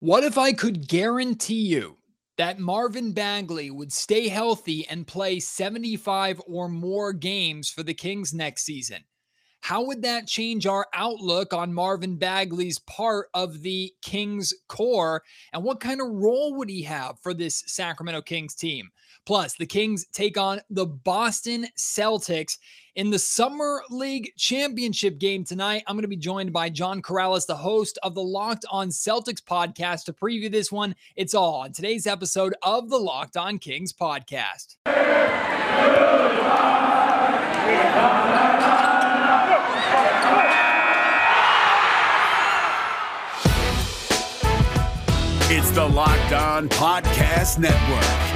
What if I could guarantee you that Marvin Bagley would stay healthy and play 75 or more games for the Kings next season? How would that change our outlook on Marvin Bagley's part of the Kings core? And what kind of role would he have for this Sacramento Kings team? Plus, the Kings take on the Boston Celtics in the Summer League Championship game tonight. I'm going to be joined by John Karalis, the host of the Locked On Celtics podcast, to preview this one. It's all on today's episode of the Locked On Kings podcast. It's the Locked On Podcast Network,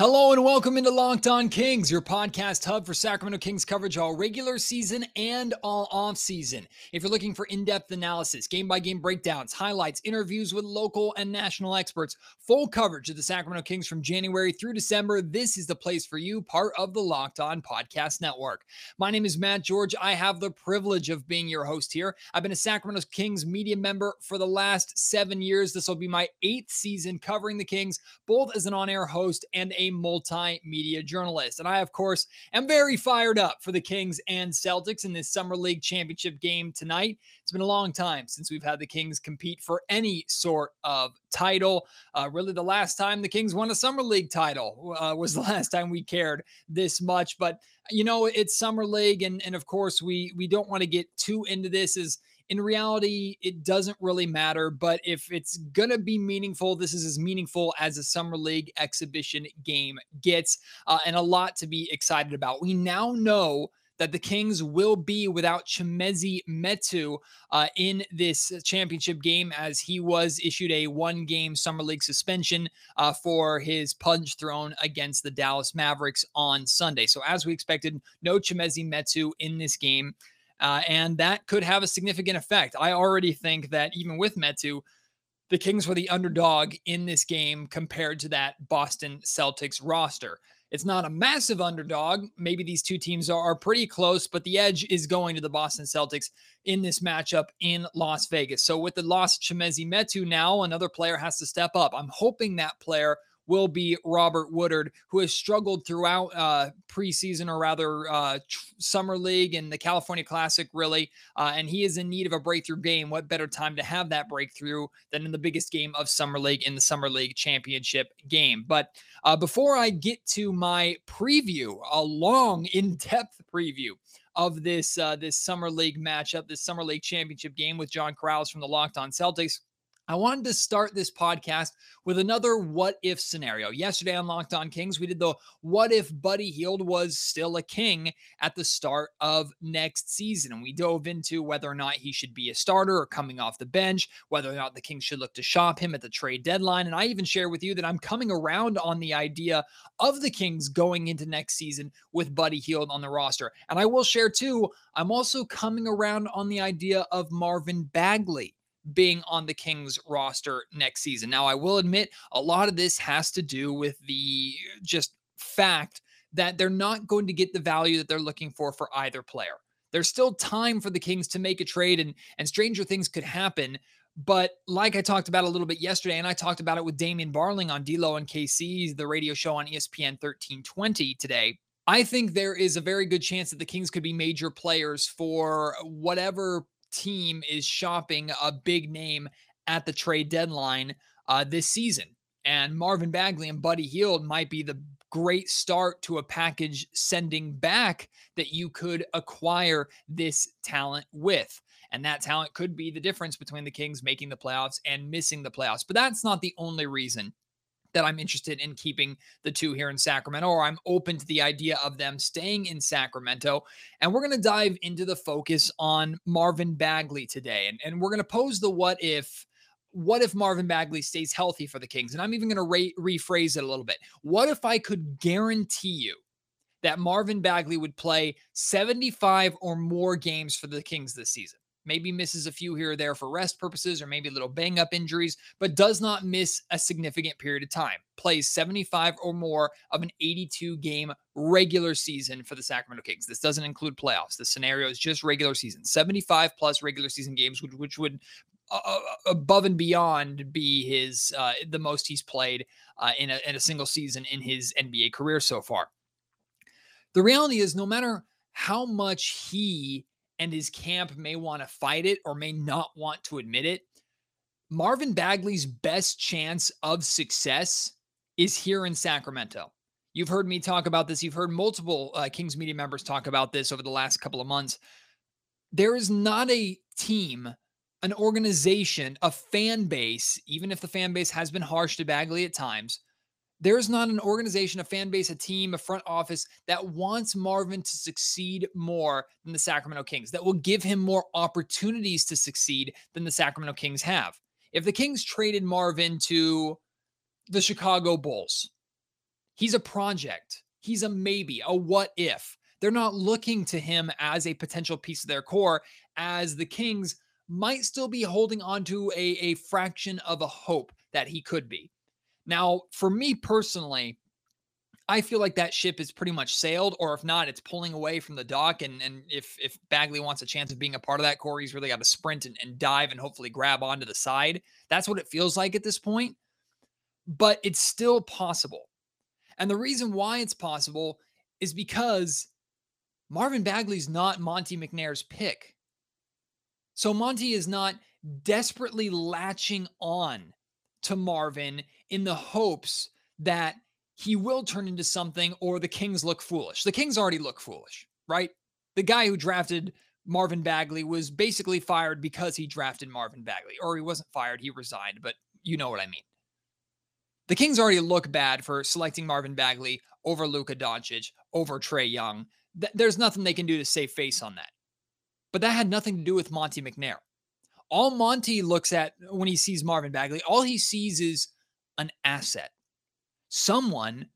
Hello and welcome into Locked On Kings, your podcast hub for Sacramento Kings coverage all regular season and all off season. If you're looking for in-depth analysis, game-by-game breakdowns, highlights, interviews with local and national experts, full coverage of the Sacramento Kings from January through December, this is the place for you, part of the Locked On Podcast Network. My name is Matt George. I have the privilege of being your host here. I've been a Sacramento Kings media member for the last 7 years. This will be my 8th season covering the Kings, both as an on-air host and a multimedia journalist. And I, of course, am very fired up for the Kings and Celtics in this Summer League Championship game tonight. It's been a long time since we've had the Kings compete for any sort of title. Uh, really, the last time the Kings won a Summer League title uh, was the last time we cared this much. But you know, it's Summer League, and and of course, we we don't want to get too into this as in reality, it doesn't really matter. But if it's going to be meaningful, this is as meaningful as a Summer League exhibition game gets, uh, and a lot to be excited about. We now know that the Kings will be without Chimezie Metu uh, in this championship game, as he was issued a one game Summer League suspension uh, for his punch thrown against the Dallas Mavericks on Sunday. So, as we expected, no Chimezie Metu in this game. Uh, and that could have a significant effect. I already think that even with Metu, the Kings were the underdog in this game compared to that Boston Celtics roster. It's not a massive underdog. Maybe these two teams are, pretty close, but the edge is going to the Boston Celtics in this matchup in Las Vegas. So with the loss of Chimezie Metu now, another player has to step up. I'm hoping that player will be Robert Woodard, who has struggled throughout uh, preseason or rather uh, summer league and the California Classic, really. Uh, and he is in need of a breakthrough game. What better time to have that breakthrough than in the biggest game of summer league in the summer league championship game? But uh, before I get to my preview, a long, in-depth preview of this uh, this summer league matchup, this summer league championship game with John Karalis from the Locked On Celtics. I wanted to start this podcast with another what if scenario. Yesterday on Locked On Kings, we did the what if Buddy Hield was still a king at the start of next season. And we dove into whether or not he should be a starter or coming off the bench, whether or not the Kings should look to shop him at the trade deadline. And I even share with you that I'm coming around on the idea of the Kings going into next season with Buddy Hield on the roster. And I will share too, I'm also coming around on the idea of Marvin Bagley being on the Kings roster next season. Now, I will admit a lot of this has to do with the just fact that they're not going to get the value that they're looking for for either player. There's still time for the Kings to make a trade and and stranger things could happen. But like I talked about a little bit yesterday, and I talked about it with Damian Barling on D'Lo and KC, the radio show on ESPN 1320 today. I think there is a very good chance that the Kings could be major players for whatever team is shopping a big name at the trade deadline uh, this season. And Marvin Bagley and Buddy Hield might be the great start to a package sending back that you could acquire this talent with. And that talent could be the difference between the Kings making the playoffs and missing the playoffs. But that's not the only reason that I'm interested in keeping the two here in Sacramento, or I'm open to the idea of them staying in Sacramento. And we're going to dive into the focus on Marvin Bagley today. And, and we're going to pose the what if what if Marvin Bagley stays healthy for the Kings? And I'm even going to re- rephrase it a little bit. What if I could guarantee you that Marvin Bagley would play 75 or more games for the Kings this season? Maybe misses a few here or there for rest purposes or maybe little bang up injuries, but does not miss a significant period of time. Plays 75 or more of an 82 game regular season for the Sacramento Kings. This doesn't include playoffs. The scenario is just regular season 75 plus regular season games, which, which would uh, uh, above and beyond be his uh, the most he's played uh, in, a, in a single season in his NBA career so far. The reality is, no matter how much he and his camp may want to fight it or may not want to admit it, Marvin Bagley's best chance of success is here in Sacramento. You've heard me talk about this. You've heard multiple uh, Kings media members talk about this over the last couple of months. There is not a team an organization, a fan base, even if the fan base has been harsh to Bagley at times, there's not an organization, a fan base, a team, a front office that wants Marvin to succeed more than the Sacramento Kings, that will give him more opportunities to succeed than the Sacramento Kings have. If the Kings traded Marvin to the Chicago Bulls, he's a project, he's a maybe, a what if. They're not looking to him as a potential piece of their core, as the Kings might still be holding on to a, a fraction of a hope that he could be. Now, for me personally, I feel like that ship is pretty much sailed, or if not, it's pulling away from the dock. And and if if Bagley wants a chance of being a part of that core, he's really got to sprint and, and dive and hopefully grab onto the side. That's what it feels like at this point. But it's still possible. And the reason why it's possible is because Marvin Bagley's not Monte McNair's pick. So Monte is not desperately latching on to Marvin in the hopes that he will turn into something or the Kings look foolish. The Kings already look foolish, right? The guy who drafted Marvin Bagley was basically fired because he drafted Marvin Bagley, or he wasn't fired, he resigned, but you know what I mean. The Kings already look bad for selecting Marvin Bagley over Luka Doncic, over Trae Young. There's nothing they can do to save face on that. But that had nothing to do with Monte McNair. All Monte looks at when he sees Marvin Bagley, all he sees is an asset. Someone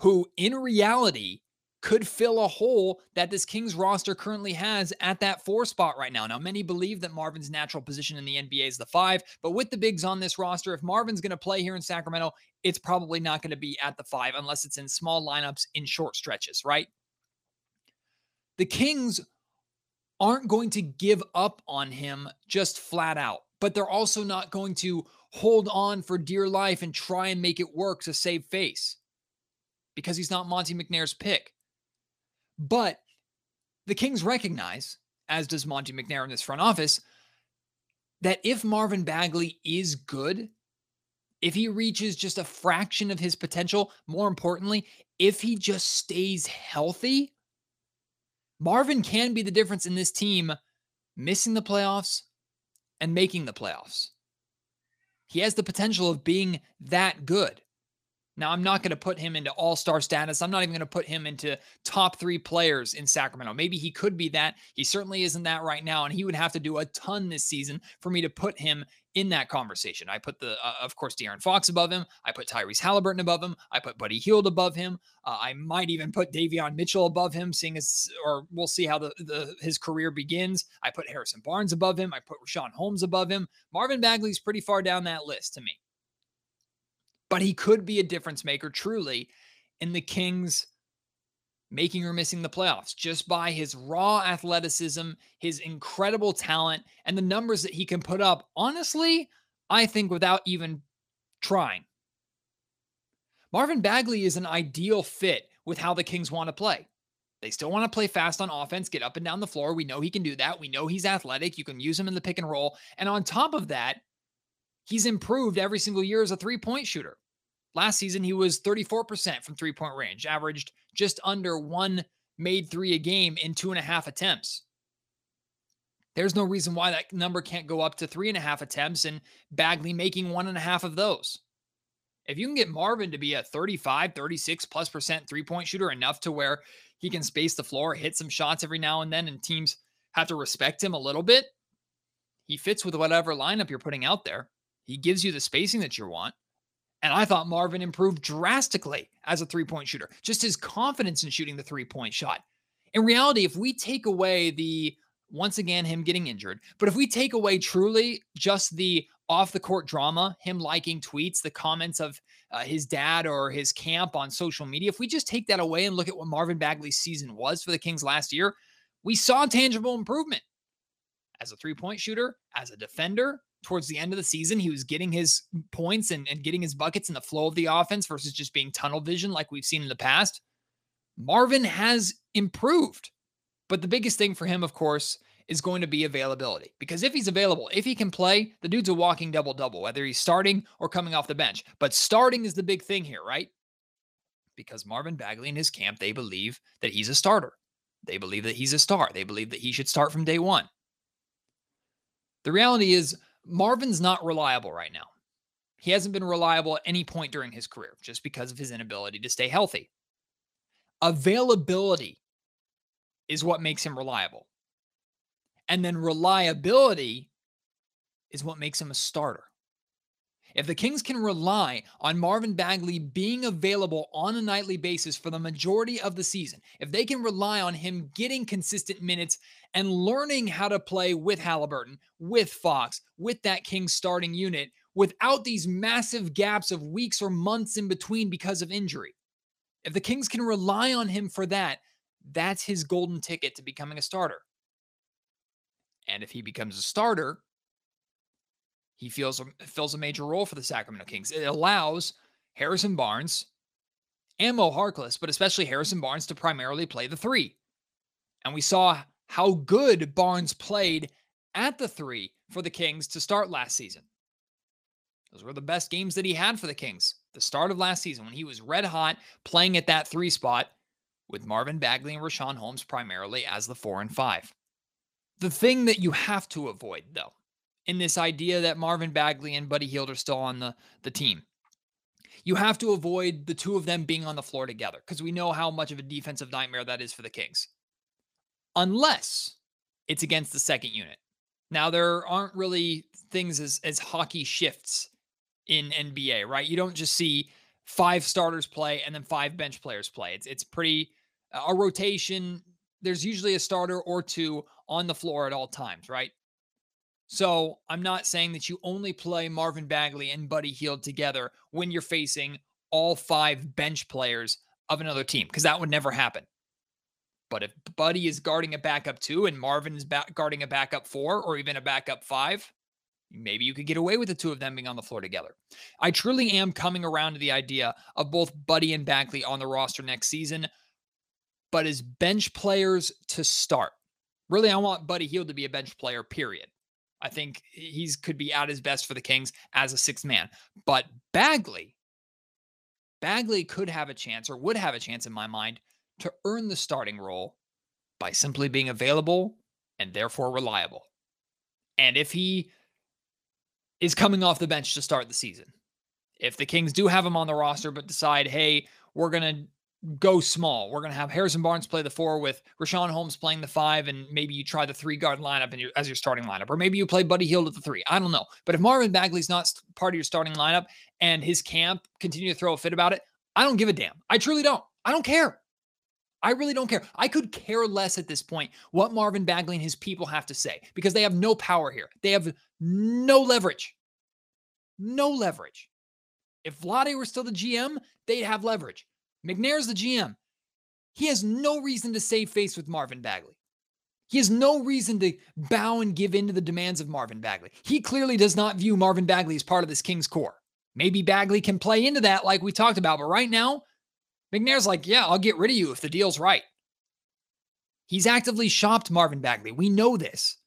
who, in reality, could fill a hole that this Kings roster currently has at that four spot right now. Now, many believe that Marvin's natural position in the NBA is the five, but with the bigs on this roster, if Marvin's going to play here in Sacramento, it's probably not going to be at the five unless it's in small lineups in short stretches, right? The Kings aren't going to give up on him just flat out, but they're also not going to hold on for dear life and try and make it work to save face because he's not Monte McNair's pick. But the Kings recognize, as does Monte McNair in this front office, that if Marvin Bagley is good, if he reaches just a fraction of his potential, more importantly, if he just stays healthy, Marvin can be the difference in this team missing the playoffs and making the playoffs. He has the potential of being that good. Now, I'm not going to put him into all star status. I'm not even going to put him into top three players in Sacramento. Maybe he could be that. He certainly isn't that right now. And he would have to do a ton this season for me to put him in that conversation. I put the, uh, of course, De'Aaron Fox above him. I put Tyrese Halliburton above him. I put Buddy Hield above him. Uh, I might even put Davion Mitchell above him, seeing as, or we'll see how the, the his career begins. I put Harrison Barnes above him. I put Richaun Holmes above him. Marvin Bagley's pretty far down that list to me. But he could be a difference maker, truly, in the Kings making or missing the playoffs just by his raw athleticism, his incredible talent, and the numbers that he can put up. Honestly, I think without even trying. Marvin Bagley is an ideal fit with how the Kings want to play. They still want to play fast on offense, get up and down the floor. We know he can do that. We know he's athletic. You can use him in the pick and roll. And on top of that, he's improved every single year as a three point shooter. Last season, he was 34% from three point range, averaged just under one made three a game in two and a half attempts. There's no reason why that number can't go up to three and a half attempts and Bagley making one and a half of those. If you can get Marvin to be a 35, 36 plus percent three point shooter enough to where he can space the floor, hit some shots every now and then, and teams have to respect him a little bit, he fits with whatever lineup you're putting out there. He gives you the spacing that you want. And I thought Marvin improved drastically as a three point shooter, just his confidence in shooting the three point shot. In reality, if we take away the, once again, him getting injured, but if we take away truly just the off the court drama, him liking tweets, the comments of uh, his dad or his camp on social media, if we just take that away and look at what Marvin Bagley's season was for the Kings last year, we saw tangible improvement as a three point shooter, as a defender. Towards the end of the season, he was getting his points and, and getting his buckets in the flow of the offense versus just being tunnel vision like we've seen in the past. Marvin has improved. But the biggest thing for him, of course, is going to be availability. Because if he's available, if he can play, the dude's a walking double double, whether he's starting or coming off the bench. But starting is the big thing here, right? Because Marvin Bagley and his camp, they believe that he's a starter. They believe that he's a star. They believe that he should start from day one. The reality is, Marvin's not reliable right now. He hasn't been reliable at any point during his career just because of his inability to stay healthy. Availability is what makes him reliable. And then reliability is what makes him a starter. If the Kings can rely on Marvin Bagley being available on a nightly basis for the majority of the season, if they can rely on him getting consistent minutes and learning how to play with Halliburton, with Fox, with that Kings starting unit, without these massive gaps of weeks or months in between because of injury, if the Kings can rely on him for that, that's his golden ticket to becoming a starter. And if he becomes a starter, he feels fills a major role for the Sacramento Kings. It allows Harrison Barnes and Mo Harkless, but especially Harrison Barnes, to primarily play the three. And we saw how good Barnes played at the three for the Kings to start last season. Those were the best games that he had for the Kings. The start of last season when he was red hot playing at that three spot with Marvin Bagley and Richaun Holmes primarily as the four and five. The thing that you have to avoid, though, in this idea that Marvin Bagley and Buddy Hield are still on the, the team, you have to avoid the two of them being on the floor together because we know how much of a defensive nightmare that is for the Kings. Unless it's against the second unit. Now, there aren't really things as, as hockey shifts in NBA, right? You don't just see five starters play and then five bench players play. It's it's pretty uh, a rotation. There's usually a starter or two on the floor at all times, right? So I'm not saying that you only play Marvin Bagley and Buddy Hield together when you're facing all five bench players of another team, because that would never happen. But if Buddy is guarding a backup two and Marvin is back guarding a backup four or even a backup five, maybe you could get away with the two of them being on the floor together. I truly am coming around to the idea of both Buddy and Bagley on the roster next season, but as bench players to start. Really, I want Buddy Hield to be a bench player, period. I think he's could be at his best for the Kings as a sixth man. But Bagley, Bagley could have a chance or would have a chance in my mind to earn the starting role by simply being available and therefore reliable. And if he is coming off the bench to start the season, if the Kings do have him on the roster but decide, hey, we're going to go small. We're going to have Harrison Barnes play the four with Richaun Holmes playing the five, and maybe you try the three guard lineup your, as your starting lineup, or maybe you play Buddy Hield at the three. I don't know. But if Marvin Bagley's not part of your starting lineup and his camp continue to throw a fit about it, I don't give a damn. I truly don't. I don't care. I really don't care. I could care less at this point what Marvin Bagley and his people have to say because they have no power here. They have no leverage. No leverage. If Vlade were still the GM, they'd have leverage. McNair's the GM. He has no reason to save face with Marvin Bagley. He has no reason to bow and give in to the demands of Marvin Bagley. He clearly does not view Marvin Bagley as part of this King's core. Maybe Bagley can play into that like we talked about, but right now, McNair's like, yeah, I'll get rid of you if the deal's right. He's actively shopped Marvin Bagley. We know this.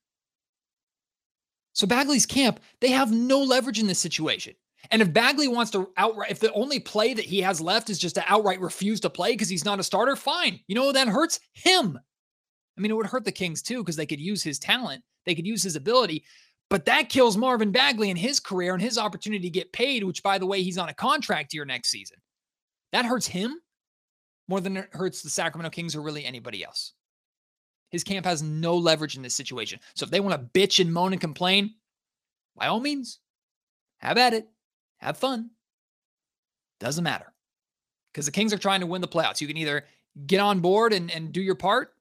So Bagley's camp, they have no leverage in this situation. And if Bagley wants to outright, if the only play that he has left is just to outright refuse to play because he's not a starter, fine. You know that hurts him. I mean, it would hurt the Kings too because they could use his talent, they could use his ability, but that kills Marvin Bagley and his career and his opportunity to get paid, which, by the way, he's on a contract year next season. That hurts him more than it hurts the Sacramento Kings or really anybody else. His camp has no leverage in this situation. So if they want to bitch and moan and complain, by all means, have at it, have fun. Doesn't matter because the Kings are trying to win the playoffs. You can either get on board and, and do your part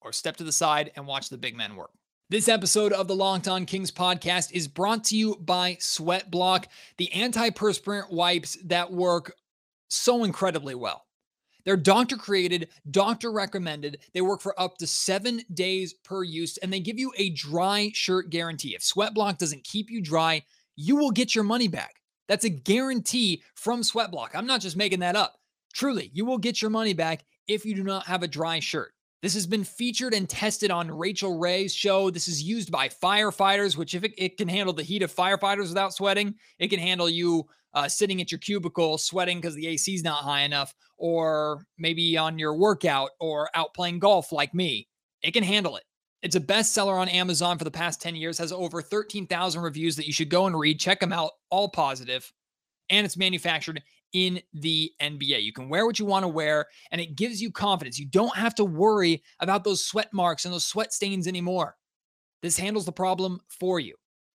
or step to the side and watch the big men work. This episode of the Locked On Kings podcast is brought to you by Sweat Block, the antiperspirant wipes that work so incredibly well. They're doctor created, doctor recommended. They work for up to seven days per use, and they give you a dry shirt guarantee. If Sweat Block doesn't keep you dry, you will get your money back. That's a guarantee from Sweatblock. I'm not just making that up. Truly, you will get your money back if you do not have a dry shirt. This has been featured and tested on Rachael Ray's show. This is used by firefighters, which if it, it can handle the heat of firefighters without sweating, it can handle you uh, sitting at your cubicle sweating because the AC is not high enough, or maybe on your workout or out playing golf like me. It can handle it. It's a bestseller on Amazon for the past 10 years, has over 13,000 reviews that you should go and read. Check them out, all positive. And it's manufactured in the NBA. You can wear what you want to wear, and it gives you confidence. You don't have to worry about those sweat marks and those sweat stains anymore. This handles the problem for you,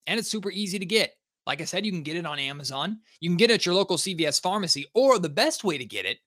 and it's super easy to get. Like I said, you can get it on Amazon. You can get it at your local CVS pharmacy, or the best way to get it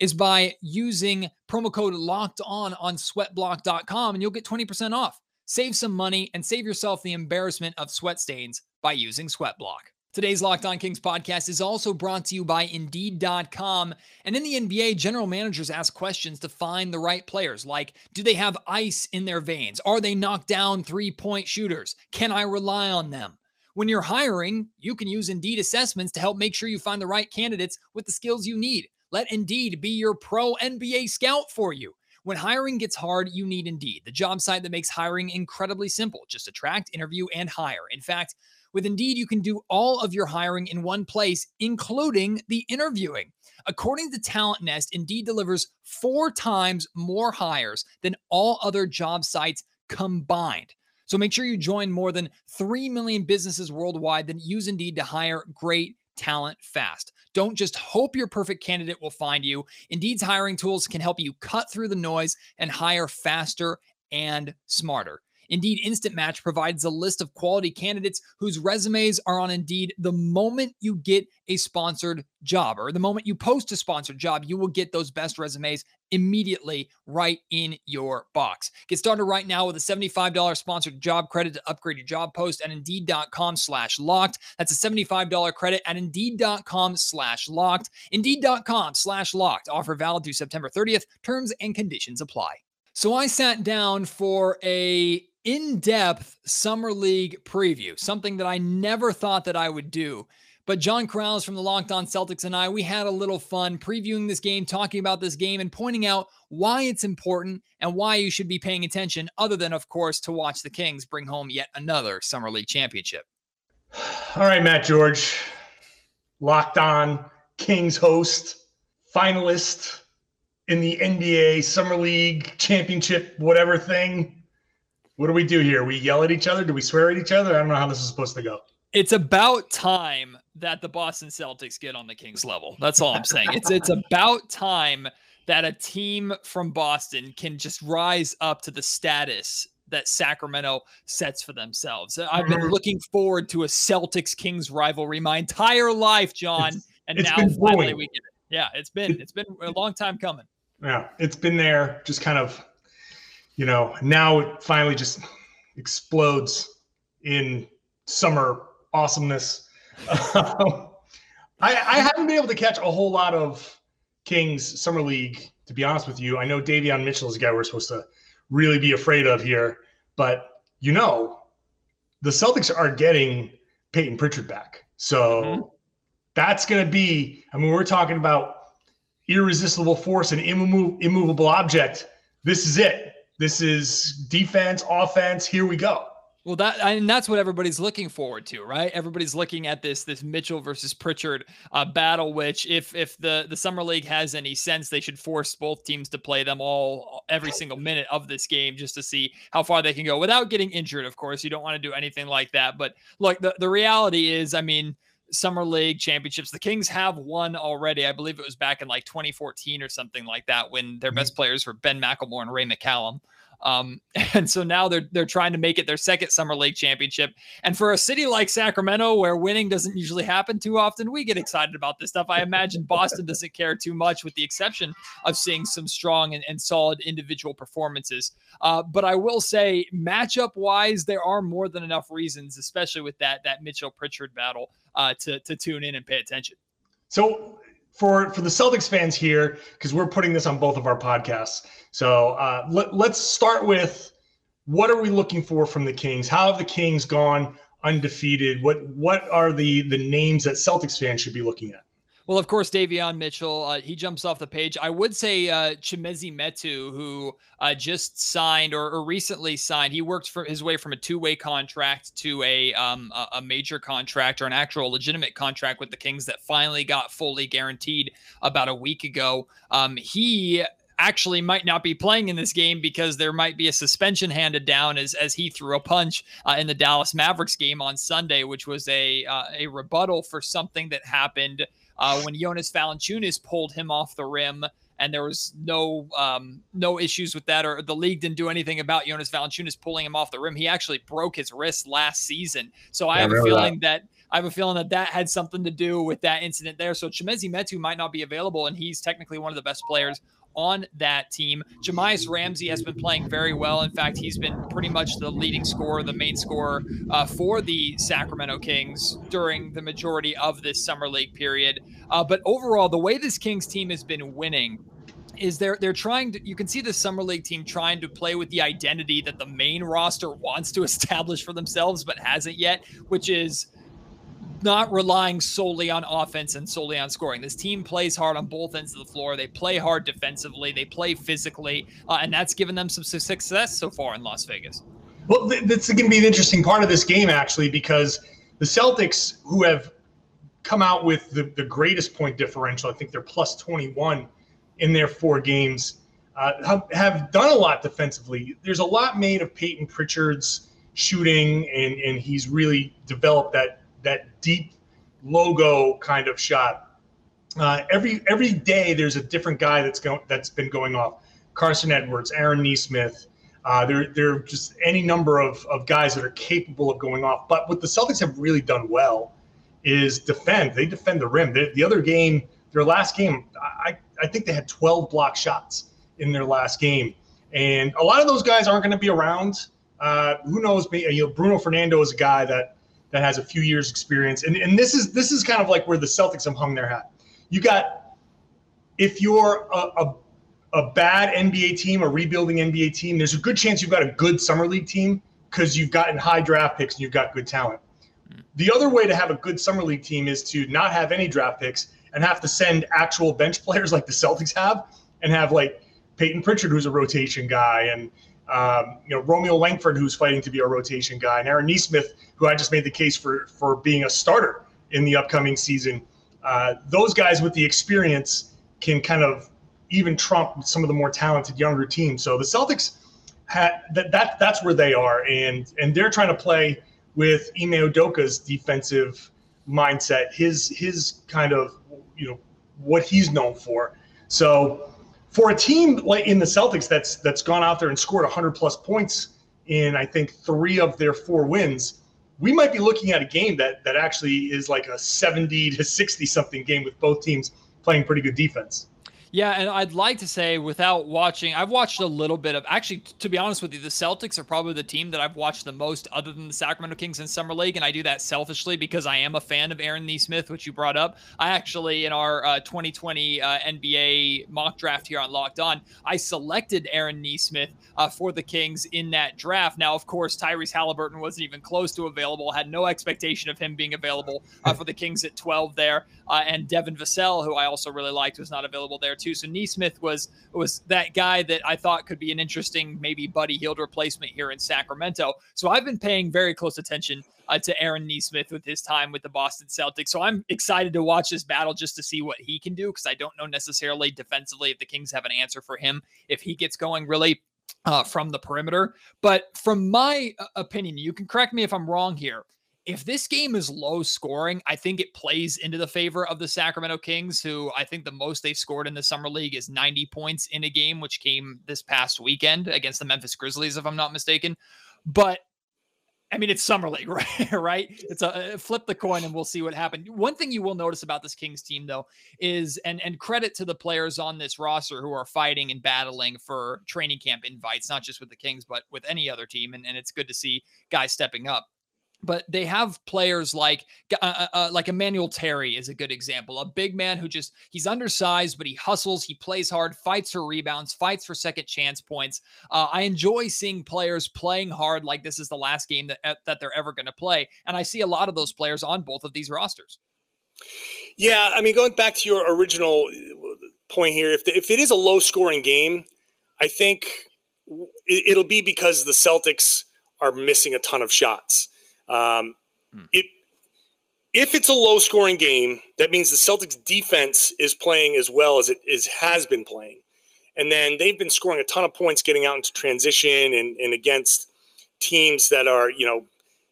is by using promo code locked on on sweatblock.com and you'll get 20% off. Save some money and save yourself the embarrassment of sweat stains by using Sweatblock. Today's Locked On Kings podcast is also brought to you by Indeed.com. And in the NBA, general managers ask questions to find the right players like Do they have ice in their veins? Are they knockdown three point shooters? Can I rely on them? When you're hiring, you can use Indeed assessments to help make sure you find the right candidates with the skills you need. Let Indeed be your pro NBA scout for you. When hiring gets hard, you need Indeed, the job site that makes hiring incredibly simple. Just attract, interview, and hire. In fact, with Indeed, you can do all of your hiring in one place, including the interviewing. According to Talent Nest, Indeed delivers four times more hires than all other job sites combined. So make sure you join more than 3 million businesses worldwide that use Indeed to hire great talent fast. Don't just hope your perfect candidate will find you. Indeed's hiring tools can help you cut through the noise and hire faster and smarter. Indeed Instant Match provides a list of quality candidates whose resumes are on Indeed the moment you get a sponsored job or the moment you post a sponsored job, you will get those best resumes immediately right in your box. Get started right now with a $75 sponsored job credit to upgrade your job post at indeed.com slash locked. That's a $75 credit at indeed.com slash locked. Indeed.com slash locked. Offer valid through September 30th. Terms and conditions apply. So I sat down for a in-depth summer league preview, something that I never thought that I would do. But John Karalis from the Locked On Celtics and I, we had a little fun previewing this game, talking about this game, and pointing out why it's important and why you should be paying attention, other than, of course, to watch the Kings bring home yet another Summer League championship. All right, Matt George, Locked On Kings host, finalist in the NBA Summer League championship, whatever thing. What do we do here? We yell at each other? Do we swear at each other? I don't know how this is supposed to go. It's about time that the Boston Celtics get on the Kings level. That's all I'm saying. It's it's about time that a team from Boston can just rise up to the status that Sacramento sets for themselves. I've been mm-hmm. looking forward to a Celtics Kings rivalry my entire life, John, it's, and it's now finally we get it. Yeah, it's been it's been a long time coming. Yeah, it's been there, just kind of you know, now it finally just explodes in summer awesomeness. I, I haven't been able to catch a whole lot of Kings Summer League, to be honest with you. I know Davion Mitchell is a guy we're supposed to really be afraid of here, but you know, the Celtics are getting Payton Pritchard back. So mm-hmm. that's going to be, I mean, we're talking about irresistible force and immovable object. This is it. This is defense, offense. Here we go. Well, that and that's what everybody's looking forward to, right? Everybody's looking at this this Mitchell versus Pritchard uh, battle. Which, if if the the summer league has any sense, they should force both teams to play them all every single minute of this game just to see how far they can go without getting injured. Of course, you don't want to do anything like that. But look, the the reality is, I mean summer league championships. The Kings have won already. I believe it was back in like 2014 or something like that when their mm-hmm. best players were Ben McLemore and Ray McCallum. Um, and so now they're they're trying to make it their second summer league championship. And for a city like Sacramento, where winning doesn't usually happen too often, we get excited about this stuff. I imagine Boston doesn't care too much, with the exception of seeing some strong and, and solid individual performances. Uh, but I will say, matchup wise, there are more than enough reasons, especially with that that Mitchell Pritchard battle, uh, to to tune in and pay attention. So for for the Celtics fans here, because we're putting this on both of our podcasts. So uh, let, let's start with what are we looking for from the Kings? How have the Kings gone undefeated? What what are the the names that Celtics fans should be looking at? Well, of course, Davion Mitchell, uh, he jumps off the page. I would say uh, Chimezie Metu, who uh, just signed or, or, recently signed, he worked for his way from a two-way contract to a, um, a major contract or an actual legitimate contract with the Kings that finally got fully guaranteed about a week ago. Um, he actually might not be playing in this game because there might be a suspension handed down as as he threw a punch uh, in the Dallas Mavericks game on Sunday, which was a uh, a rebuttal for something that happened uh, when Jonas Valanciunas pulled him off the rim, and there was no um, no issues with that, or the league didn't do anything about Jonas Valanciunas pulling him off the rim. He actually broke his wrist last season, so I have a feeling that. that. I have a feeling that that had something to do with that incident there. So Chimezie Metu might not be available, and he's technically one of the best players on that team. Jahmi'us Ramsey has been playing very well. In fact, he's been pretty much the leading scorer, the main scorer uh, for the Sacramento Kings during the majority of this summer league period. Uh, but overall, the way this Kings team has been winning is they're they're trying to you can see the summer league team trying to play with the identity that the main roster wants to establish for themselves but hasn't yet which is not relying solely on offense and solely on scoring. This team plays hard on both ends of the floor. They play hard defensively. They play physically, uh, and that's given them some success so far in Las Vegas. Well, that's going to be an interesting part of this game, actually, because the Celtics, who have come out with the, the greatest point differential, I think they're plus 21 in their four games, uh, have, have done a lot defensively. There's a lot made of Payton Pritchard's shooting, and, and he's really developed that that deep logo kind of shot. Uh, every every day there's a different guy that's going that's been going off. Carson Edwards, Aaron Nesmith. Uh, there, there are just any number of, of guys that are capable of going off. But what the Celtics have really done well is defend. They defend the rim. The, the other game, their last game, I, I think they had 12 block shots in their last game. And a lot of those guys aren't going to be around. Uh, who knows? You know, Bruno Fernando is a guy that that has a few years experience. And, and this is this is kind of like where the Celtics have hung their hat. You got if you're a, a, a bad NBA team, a rebuilding NBA team, there's a good chance you've got a good summer league team because you've gotten high draft picks and you've got good talent. The other way to have a good summer league team is to not have any draft picks and have to send actual bench players like the Celtics have and have like Payton Pritchard, who's a rotation guy, and um, you know Romeo Langford, who's fighting to be a rotation guy, and Aaron Nesmith, who I just made the case for for being a starter in the upcoming season. Uh, those guys with the experience can kind of even trump some of the more talented younger teams. So the Celtics that, that that's where they are, and and they're trying to play with Ime Udoka's defensive mindset, his his kind of you know what he's known for. So for a team like in the Celtics that's that's gone out there and scored 100 plus points in I think three of their four wins, we might be looking at a game that that actually is like a 70 to 60 something game with both teams playing pretty good defense. Yeah, and I'd like to say without watching, I've watched a little bit of actually to be honest with you, the Celtics are probably the team that I've watched the most other than the Sacramento Kings in Summer League, and I do that selfishly because I am a fan of Aaron Nesmith, which you brought up. I actually in our uh, 2020 uh, NBA mock draft here on Locked On, I selected Aaron Nesmith uh, for the Kings in that draft. Now, of course, Tyrese Halliburton wasn't even close to available, had no expectation of him being available uh, for the Kings at 12 there, uh, and Devin Vassell, who I also really liked, was not available there too. So Nesmith was was that guy that I thought could be an interesting, maybe Buddy Hield replacement here in Sacramento. So I've been paying very close attention uh, to Aaron Nesmith with his time with the Boston Celtics. So I'm excited to watch this battle just to see what he can do because I don't know necessarily defensively if the Kings have an answer for him if he gets going really uh, from the perimeter. But from my uh, opinion, you can correct me if I'm wrong here if this game is low scoring, I think it plays into the favor of the Sacramento Kings, who I think the most they've scored in the summer league is 90 points in a game, which came this past weekend against the Memphis Grizzlies, if I'm not mistaken. But I mean, it's summer league, right? right? It's a uh, flip the coin and we'll see what happens. One thing you will notice about this Kings team, though, is and and credit to the players on this roster who are fighting and battling for training camp invites, not just with the Kings, but with any other team. And, and it's good to see guys stepping up but they have players like uh, uh, uh, like Emmanuel Terry is a good example. A big man who just he's undersized, but he hustles, he plays hard, fights for rebounds, fights for second chance points. Uh, I enjoy seeing players playing hard like this is the last game that uh, that they're ever going to play, and I see a lot of those players on both of these rosters. Yeah, I mean, going back to your original uh, point here, if the, if it is a low scoring game, I think it'll be because the Celtics are missing a ton of shots. Um, hmm. it, if it's a low scoring game, that means the Celtics defense is playing as well as it is has been playing. And then they've been scoring a ton of points getting out into transition and, and against teams that are, you know,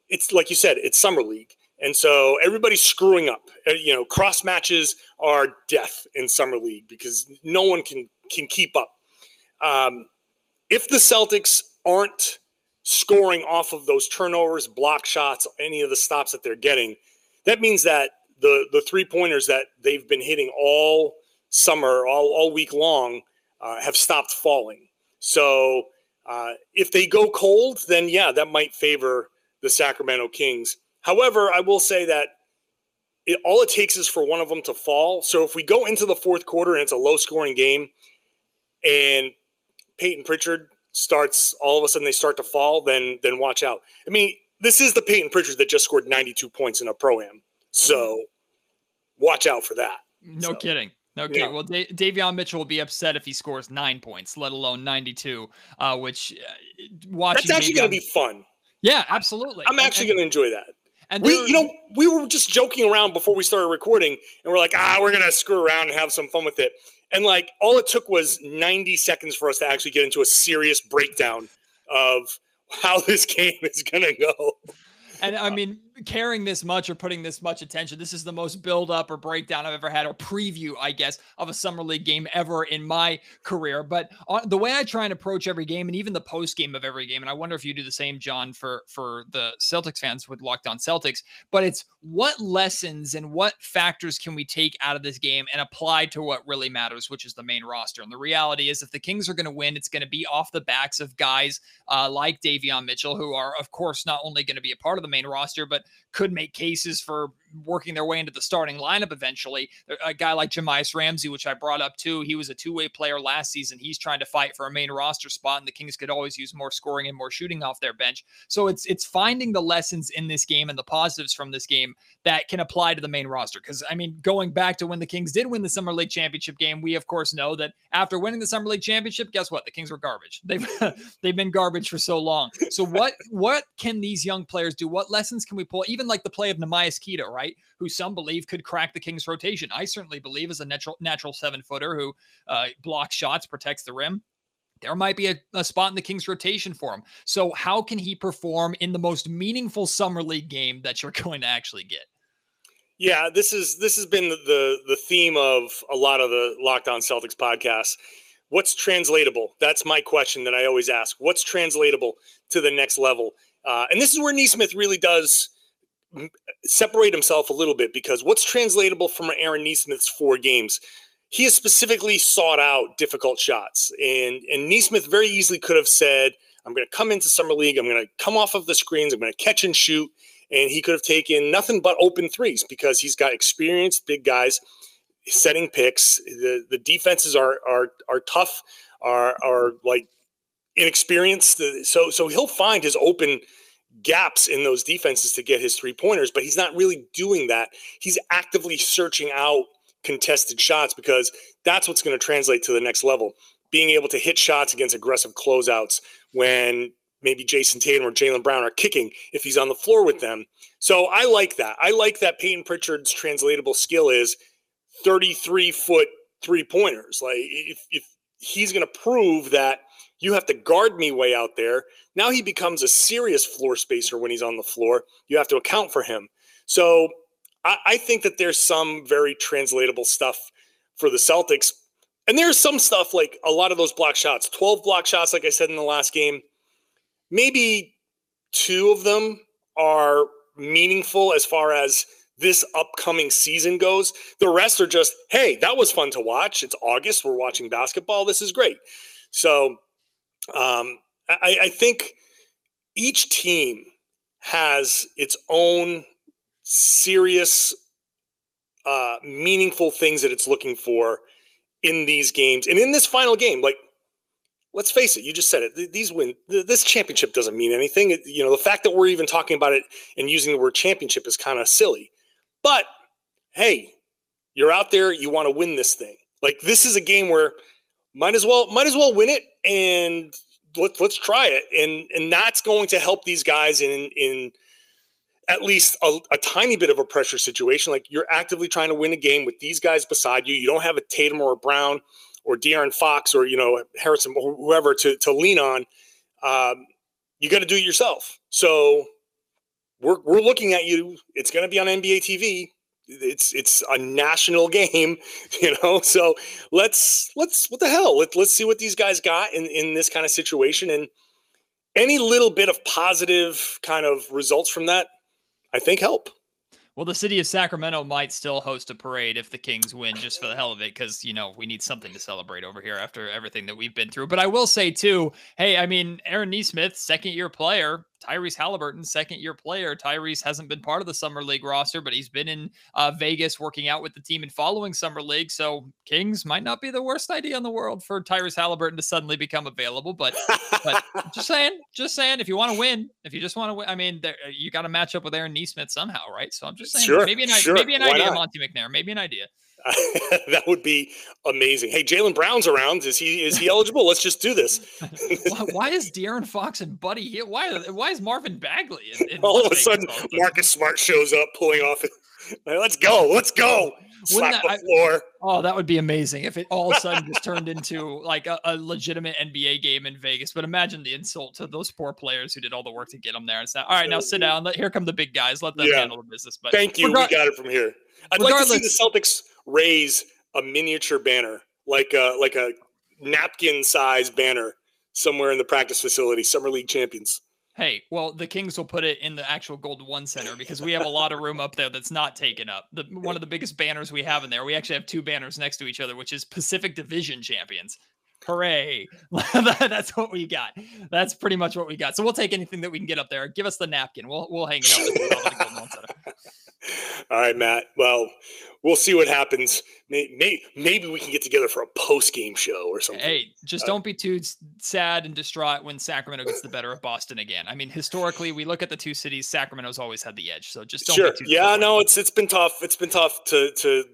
it's like you said, it's summer league. And so everybody's screwing up. Uh, you know, cross matches are death in summer league because no one can can keep up. Um, if the Celtics aren't scoring off of those turnovers, block shots, any of the stops that they're getting, that means that the the three pointers that they've been hitting all summer, all all week long, uh, have stopped falling. So uh, if they go cold, then yeah, that might favor the Sacramento Kings. However, I will say that it, all it takes is for one of them to fall. So if we go into the fourth quarter and it's a low scoring game, and Payton Pritchard starts all of a sudden they start to fall, then then watch out. I mean, this is the Payton Pritchard that just scored 92 points in a pro am, so watch out for that. No so, kidding. Okay, yeah. well, da- Davion Mitchell will be upset if he scores nine points, let alone 92. Uh, which uh, watching that's actually going to be fun. Yeah, absolutely. I'm actually going to enjoy that. And we, you know, we were just joking around before we started recording, and we're like, ah, we're gonna screw around and have some fun with it. And like all it took was 90 seconds for us to actually get into a serious breakdown of how this game is going to go. And I mean, caring this much or putting this much attention. This is the most build up or breakdown I've ever had, or preview, I guess, of a summer league game ever in my career. But on, the way I try and approach every game, and even the post game of every game, and I wonder if you do the same, John, for for the Celtics fans with Locked On Celtics. But it's what lessons and what factors can we take out of this game and apply to what really matters, which is the main roster. And the reality is, if the Kings are going to win, it's going to be off the backs of guys uh, like Davion Mitchell, who are, of course, not only going to be a part of the main roster, but could make cases for working their way into the starting lineup eventually. A guy like Jahmi'us Ramsey, which I brought up too, he was a two way player last season. He's trying to fight for a main roster spot, and the Kings could always use more scoring and more shooting off their bench. So it's it's finding the lessons in this game and the positives from this game that can apply to the main roster. Because I mean, going back to when the Kings did win the Summer League championship game, we of course know that after winning the Summer League championship, guess what? The Kings were garbage. They've they've been garbage for so long. So what what can these young players do? What lessons can we pull? Even like the play of Neemias Queta, right? Who some believe could crack the Kings rotation. I certainly believe as a natural natural seven footer who uh, blocks shots, protects the rim there might be a, a, spot in the Kings rotation for him. So, how can he perform in the most meaningful summer league game that you're going to actually get? Yeah, this is this has been the the theme of a lot of the Locked On Celtics podcasts. What's translatable? That's my question that I always ask. What's translatable to the next level? Uh, and this is where Nesmith really does separate himself a little bit because what's translatable from Aaron Nesmith's four games? He has specifically sought out difficult shots, and and Nesmith very easily could have said, "I'm going to come into summer league. I'm going to come off of the screens. I'm going to catch and shoot." And he could have taken nothing but open threes because he's got experienced big guys setting picks. The the defenses are are are tough, are are like inexperienced. So so he'll find his open gaps in those defenses to get his three pointers, but he's not really doing that. He's actively searching out contested shots because that's what's going to translate to the next level. Being able to hit shots against aggressive closeouts when maybe Jayson Tatum or Jaylen Brown are kicking if he's on the floor with them. So I like that. I like that Payton Pritchard's translatable skill is 33 foot three pointers. Like if, if he's going to prove that you have to guard me way out there. Now he becomes a serious floor spacer when he's on the floor. You have to account for him. So I, I think that there's some very translatable stuff for the Celtics. And there's some stuff like a lot of those block shots, 12 block shots, like I said in the last game. Maybe two of them are meaningful as far as this upcoming season goes. The rest are just, hey, that was fun to watch. It's August. We're watching basketball. This is great. So um, I, I think each team has its own serious, uh, meaningful things that it's looking for in these games. And in this final game, like, let's face it, you just said it. These win, this championship doesn't mean anything. You know, the fact that we're even talking about it and using the word championship is kind of silly. But hey, you're out there, you want to win this thing. Like this is a game where might as well might as well win it and let, let's try it. And and that's going to help these guys in in at least a, a, tiny bit of a pressure situation. Like you're actively trying to win a game with these guys beside you. You don't have a Tatum or a Brown or De'Aaron Fox or you know Harrison or whoever to to lean on. Um, you got to do it yourself. So we're we're looking at you. It's going to be on NBA TV. It's it's a national game, you know. So let's let's what the hell? Let, let's see what these guys got in in this kind of situation and any little bit of positive kind of results from that, I think help. Well, the city of Sacramento might still host a parade if the Kings win, just for the hell of it, because you know we need something to celebrate over here after everything that we've been through. But I will say too, hey, I mean, Aaron Nesmith, second year player, Tyrese Halliburton, second year player. Tyrese hasn't been part of the Summer League roster, but he's been in uh, Vegas working out with the team and following Summer League. So Kings might not be the worst idea in the world for Tyrese Halliburton to suddenly become available. But, but just saying, just saying, if you want to win, if you just want to win, I mean, there, you got to match up with Aaron Nesmith somehow, right? So I'm just saying, sure, maybe an, sure. maybe an idea, not? Monte McNair, maybe an idea. that would be amazing. Hey, Jaylen Brown's around. Is he is he eligible? Let's just do this. why, why, is De'Aaron Fox and Buddy here? Why why is Marvin Bagley? In, in all of a sudden, Marcus Smart shows up, pulling off. Let's go. Let's go. Slap that, the floor. I, oh, that would be amazing if it all of a sudden just turned into like a, a, legitimate NBA game in Vegas. But imagine the insult to those poor players who did all the work to get them there. It's not, all right, now sit down. Let, here come the big guys. Let them yeah. handle the business. But thank you. Regard- we got it from here. I'd like to see the Celtics raise a miniature banner, like a like a napkin size banner somewhere in the practice facility, summer league champions. Hey, well, the Kings will put it in the actual Golden One Center because we have a lot of room up there that's not taken up. The one of the biggest banners we have in there. We actually have two banners next to each other, which is Pacific Division champions. Hooray! that's what we got. That's pretty much what we got. So we'll take anything that we can get up there. Give us the napkin. We'll we'll hang it up. All right, Matt. Well, we'll see what happens. Maybe, maybe we can get together for a post game show or something. Hey, just uh, don't be too sad and distraught when Sacramento gets the better of Boston again. I mean, historically, we look at the two cities. Sacramento's always had the edge. So just don't. Sure. yeah. No. It's it's been tough. It's been tough to to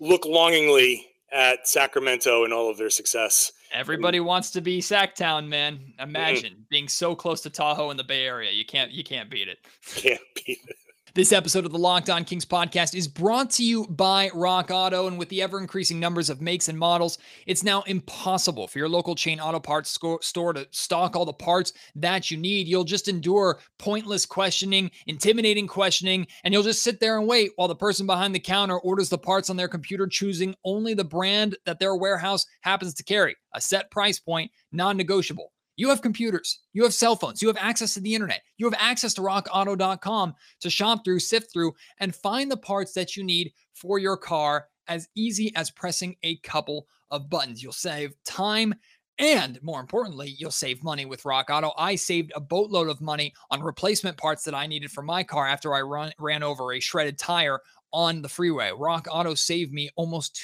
look longingly at Sacramento and all of their success. Everybody wants to be Sactown, man. Imagine being so close to Tahoe in the Bay Area. You can't you can't beat it. Can't beat it. This episode of the Locked On Kings podcast is brought to you by Rock Auto. And with the ever increasing numbers of makes and models, it's now impossible for your local chain auto parts store to stock all the parts that you need. You'll just endure pointless questioning, intimidating questioning, and you'll just sit there and wait while the person behind the counter orders the parts on their computer, choosing only the brand that their warehouse happens to carry. A set price point, non negotiable. You have computers, you have cell phones, you have access to the internet, you have access to rockauto.com to shop through, sift through, and find the parts that you need for your car as easy as pressing a couple of buttons. You'll save time. And more importantly, you'll save money with Rock Auto. I saved a boatload of money on replacement parts that I needed for my car after I run, ran over a shredded tire on the freeway. Rock Auto saved me almost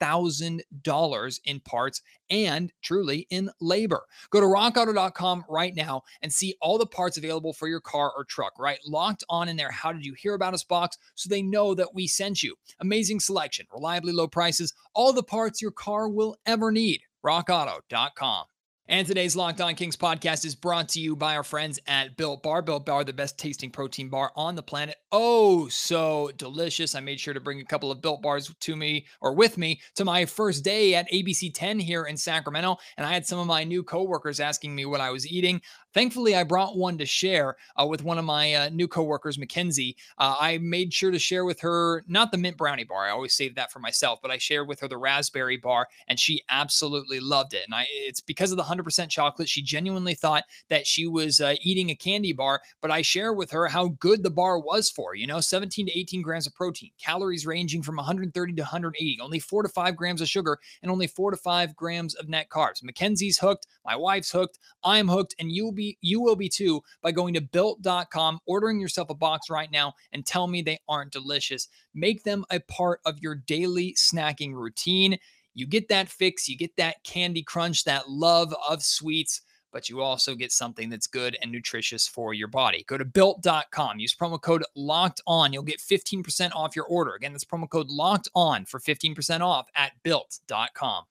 two $1,000 in parts and truly in labor. Go to rockauto.com right now and see all the parts available for your car or truck, right? Locked on in their. How did you hear about us box so they know that we sent you? Amazing selection, reliably low prices, all the parts your car will ever need. rockauto.com. And today's Locked On Kings podcast is brought to you by our friends at Built Bar. Built Bar, the best tasting protein bar on the planet. Oh, so delicious. I made sure to bring a couple of Built Bars to me or with me to my first day at ABC 10 here in Sacramento. And I had some of my new coworkers asking me what I was eating. Thankfully, I brought one to share uh, with one of my uh, new coworkers, Mackenzie. Uh, I made sure to share with her not the mint brownie bar. I always save that for myself, but I shared with her the raspberry bar, and she absolutely loved it. And I, it's because of the 100% chocolate. She genuinely thought that she was uh, eating a candy bar, but I share with her how good the bar was for. You know, 17 to 18 grams of protein, calories ranging from 130 to 180, only four to five grams of sugar, and only four to five grams of net carbs. Mackenzie's hooked, my wife's hooked, I'm hooked, and you'll be you will be too by going to built.com, ordering yourself a box right now, and tell me they aren't delicious. Make them a part of your daily snacking routine. You get that fix, you get that candy crunch, that love of sweets but you also get something that's good and nutritious for your body. Go to built.com, use promo code locked on. You'll get 15% off your order. Again, that's promo code locked on for 15% off at built.com.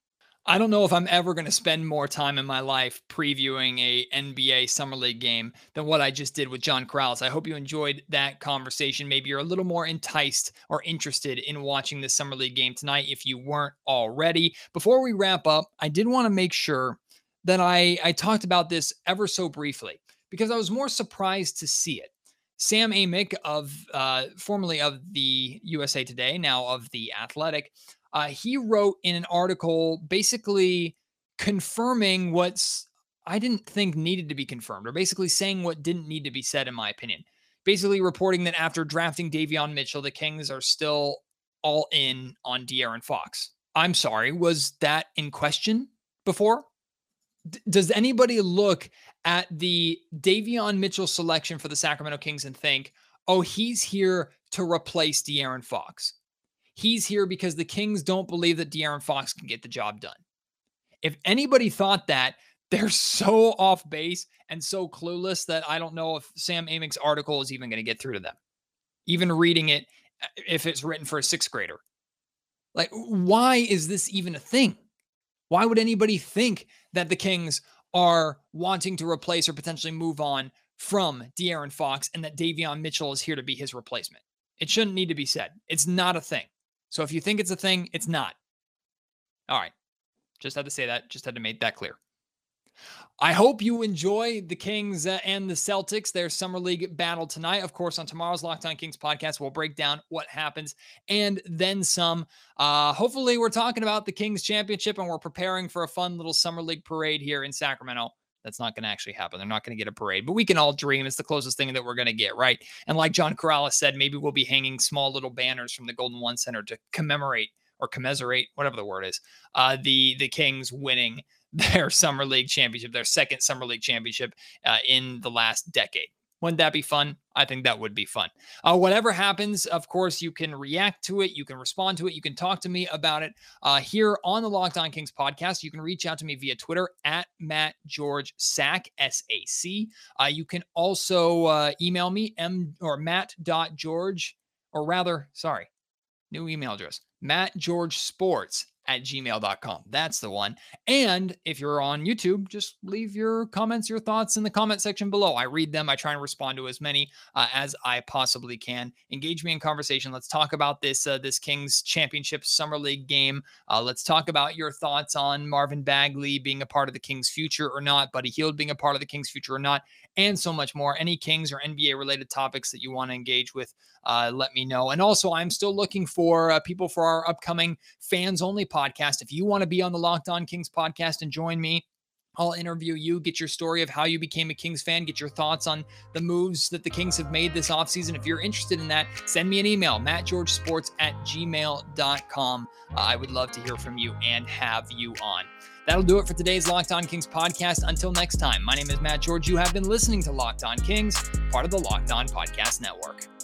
I don't know if I'm ever going to spend more time in my life previewing a NBA Summer League game than what I just did with John Karalis. I hope you enjoyed that conversation. Maybe you're a little more enticed or interested in watching the Summer League game tonight if you weren't already. Before we wrap up, I did want to make sure that I, I talked about this ever so briefly because I was more surprised to see it. Sam Amick of uh, formerly of the USA Today, now of the Athletic, uh, he wrote in an article basically confirming what's I didn't think needed to be confirmed, or basically saying what didn't need to be said, in my opinion. Basically, reporting that after drafting Davion Mitchell, the Kings are still all in on De'Aaron Fox. I'm sorry, was that in question before? D- does anybody look at the Davion Mitchell selection for the Sacramento Kings and think, oh, he's here to replace De'Aaron Fox? He's here because the Kings don't believe that De'Aaron Fox can get the job done. If anybody thought that, they're so off base and so clueless that I don't know if Sam Amick's article is even going to get through to them. Even reading it, uh, if it's written for a sixth grader. Like, why is this even a thing? Why would anybody think that the Kings are wanting to replace or potentially move on from De'Aaron Fox and that Davion Mitchell is here to be his replacement? It shouldn't need to be said. It's not a thing. So if you think it's a thing, it's not. All right. Just had to say that. Just had to make that clear. I hope you enjoy the Kings uh, and the Celtics, their summer league battle tonight. Of course, on tomorrow's Locked On Kings podcast, we'll break down what happens and then some. Uh, hopefully, we're talking about the Kings championship and we're preparing for a fun little summer league parade here in Sacramento. That's not going to actually happen. They're not going to get a parade, but we can all dream. It's the closest thing that we're going to get, right? And like John Karalis said, maybe we'll be hanging small little banners from the Golden One Center to commemorate or commiserate, whatever the word is, uh, the the Kings winning their summer league championship, their second summer league championship uh, in the last decade. Wouldn't that be fun? I think that would be fun. Uh, whatever happens, of course, you can react to it. You can respond to it. You can talk to me about it uh, here on the Locked On Kings podcast. You can reach out to me via Twitter at Matt George Sac, S A C. Uh, you can also uh, email me, m or matt.george, or rather, sorry, new email address, Matt George Sports at gmail.com. That's the one. And if you're on YouTube, just leave your comments, your thoughts in the comment section below. I read them. I try and respond to as many uh, as I possibly can. Engage me in conversation. Let's talk about this uh, this Kings Championship Summer League game. Uh, let's talk about your thoughts on Marvin Bagley being a part of the Kings' future or not, Buddy Hield being a part of the Kings' future or not, and so much more. Any Kings or NBA related topics that you want to engage with, uh, let me know. And also, I'm still looking for uh, people for our upcoming fans only podcast. If you want to be on the Locked On Kings podcast and join me, I'll interview you, get your story of how you became a Kings fan, get your thoughts on the moves that the Kings have made this offseason. If you're interested in that, send me an email, mattgeorgesports at gmail.com. Uh, I would love to hear from you and have you on. That'll do it for today's Locked On Kings podcast. Until next time, my name is Matt George. You have been listening to Locked On Kings, part of the Locked On Podcast Network.